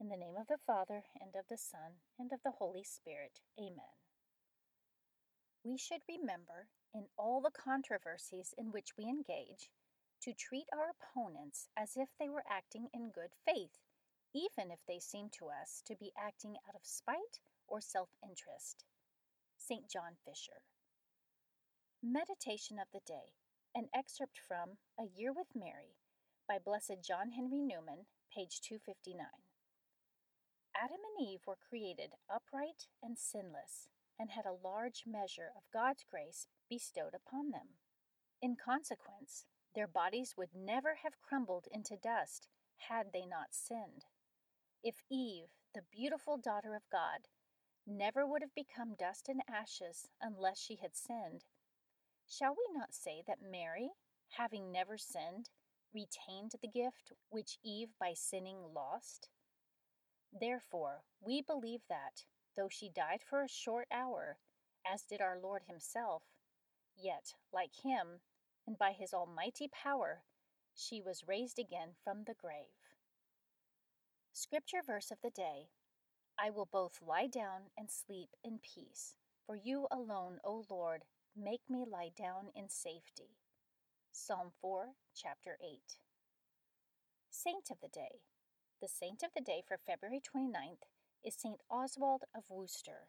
In the name of the Father, and of the Son, and of the Holy Spirit. Amen. We should remember, in all the controversies in which we engage, to treat our opponents as if they were acting in good faith, even if they seem to us to be acting out of spite or self interest. St. John Fisher. Meditation of the Day, an excerpt from A Year with Mary by Blessed John Henry Newman, page 259. Adam and Eve were created upright and sinless, and had a large measure of God's grace bestowed upon them. In consequence, their bodies would never have crumbled into dust had they not sinned. If Eve, the beautiful daughter of God, never would have become dust and ashes unless she had sinned, shall we not say that Mary, having never sinned, retained the gift which Eve by sinning lost? Therefore, we believe that, though she died for a short hour, as did our Lord Himself, yet, like Him, and by His almighty power, she was raised again from the grave. Scripture verse of the day I will both lie down and sleep in peace, for you alone, O Lord, make me lie down in safety. Psalm 4, chapter 8. Saint of the Day. The saint of the day for February 29th is St. Oswald of Worcester.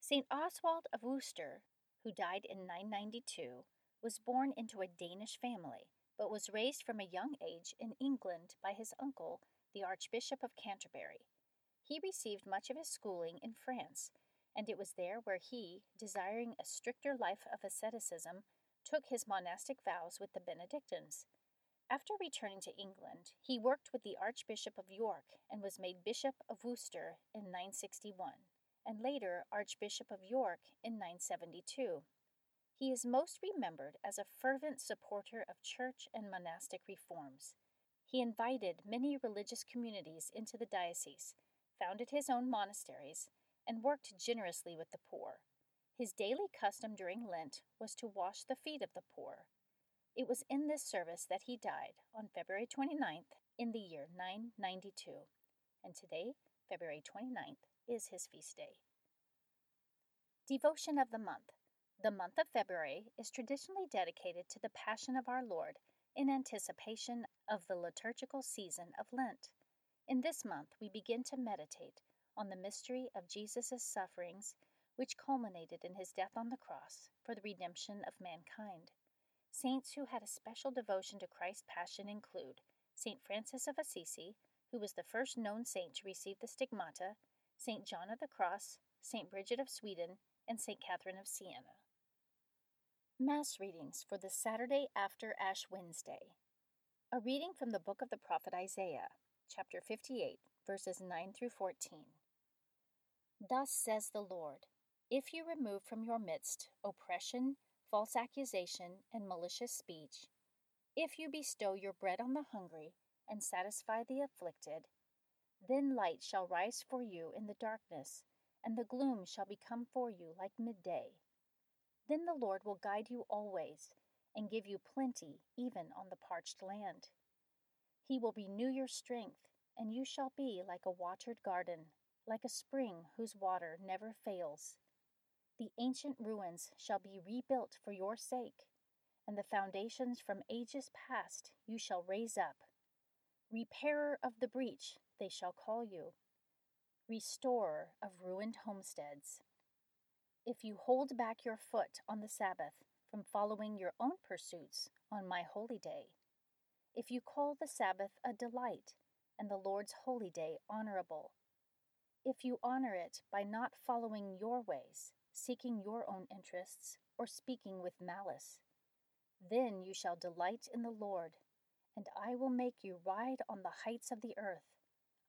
St. Oswald of Worcester, who died in 992, was born into a Danish family, but was raised from a young age in England by his uncle, the Archbishop of Canterbury. He received much of his schooling in France, and it was there where he, desiring a stricter life of asceticism, took his monastic vows with the Benedictines. After returning to England, he worked with the Archbishop of York and was made Bishop of Worcester in 961, and later Archbishop of York in 972. He is most remembered as a fervent supporter of church and monastic reforms. He invited many religious communities into the diocese, founded his own monasteries, and worked generously with the poor. His daily custom during Lent was to wash the feet of the poor. It was in this service that he died on February 29th in the year 992, and today, February 29th, is his feast day. Devotion of the Month The month of February is traditionally dedicated to the Passion of our Lord in anticipation of the liturgical season of Lent. In this month, we begin to meditate on the mystery of Jesus' sufferings, which culminated in his death on the cross for the redemption of mankind. Saints who had a special devotion to Christ's passion include St. Francis of Assisi, who was the first known saint to receive the stigmata, St. John of the Cross, St. Bridget of Sweden, and St. Catherine of Siena. Mass readings for the Saturday after Ash Wednesday. A reading from the book of the prophet Isaiah, chapter 58, verses 9 through 14. Thus says the Lord If you remove from your midst oppression, false accusation, and malicious speech, if you bestow your bread on the hungry and satisfy the afflicted, then light shall rise for you in the darkness, and the gloom shall become for you like midday. Then the Lord will guide you always and give you plenty even on the parched land. He will renew your strength, and you shall be like a watered garden, like a spring whose water never fails. The ancient ruins shall be rebuilt for your sake, and the foundations from ages past you shall raise up. Repairer of the breach, they shall call you, restorer of ruined homesteads. If you hold back your foot on the Sabbath from following your own pursuits on my holy day, if you call the Sabbath a delight and the Lord's holy day honorable, if you honor it by not following your ways, seeking your own interests, or speaking with malice, then you shall delight in the Lord, and I will make you ride on the heights of the earth.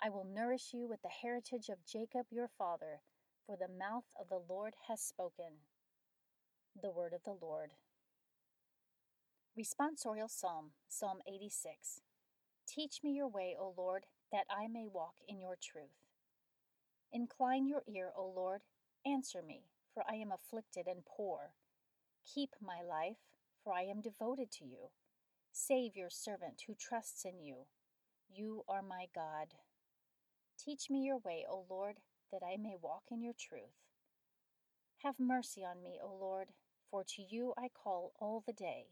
I will nourish you with the heritage of Jacob your father for the mouth of the Lord has spoken. The word of the Lord. Responsorial Psalm, Psalm 86. Teach me your way, O Lord, that I may walk in your truth. Incline your ear, O Lord, answer me, for I am afflicted and poor. Keep my life, for I am devoted to you. Save your servant who trusts in you. You are my God. Teach me your way, O Lord, that I may walk in your truth. Have mercy on me, O Lord, for to you I call all the day.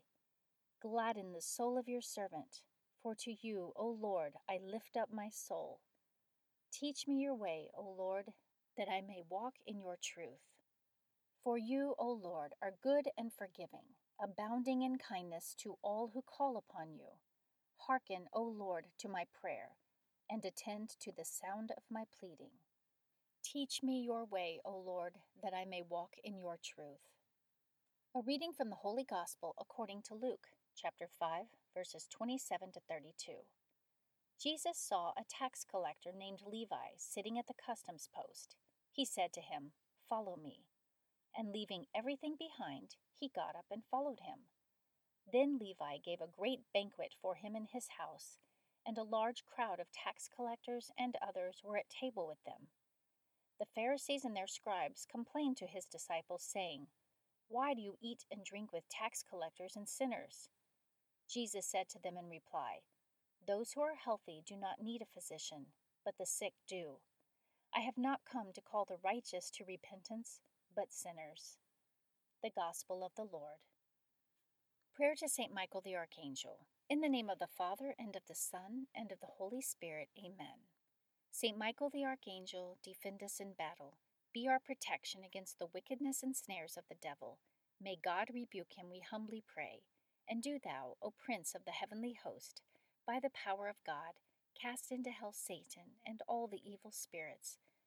Gladden the soul of your servant, for to you, O Lord, I lift up my soul. Teach me your way, O Lord, that I may walk in your truth. For you, O Lord, are good and forgiving, abounding in kindness to all who call upon you. Hearken, O Lord, to my prayer, and attend to the sound of my pleading. Teach me your way, O Lord, that I may walk in your truth. A reading from the Holy Gospel according to Luke, chapter 5, verses 27 to 32. Jesus saw a tax collector named Levi sitting at the customs post. He said to him, Follow me. And leaving everything behind, he got up and followed him. Then Levi gave a great banquet for him in his house, and a large crowd of tax collectors and others were at table with them. The Pharisees and their scribes complained to his disciples, saying, Why do you eat and drink with tax collectors and sinners? Jesus said to them in reply, Those who are healthy do not need a physician, but the sick do. I have not come to call the righteous to repentance, but sinners. The Gospel of the Lord. Prayer to St. Michael the Archangel. In the name of the Father, and of the Son, and of the Holy Spirit, Amen. Saint Michael the Archangel, defend us in battle. Be our protection against the wickedness and snares of the devil. May God rebuke him, we humbly pray. And do thou, O Prince of the heavenly host, by the power of God, cast into hell Satan and all the evil spirits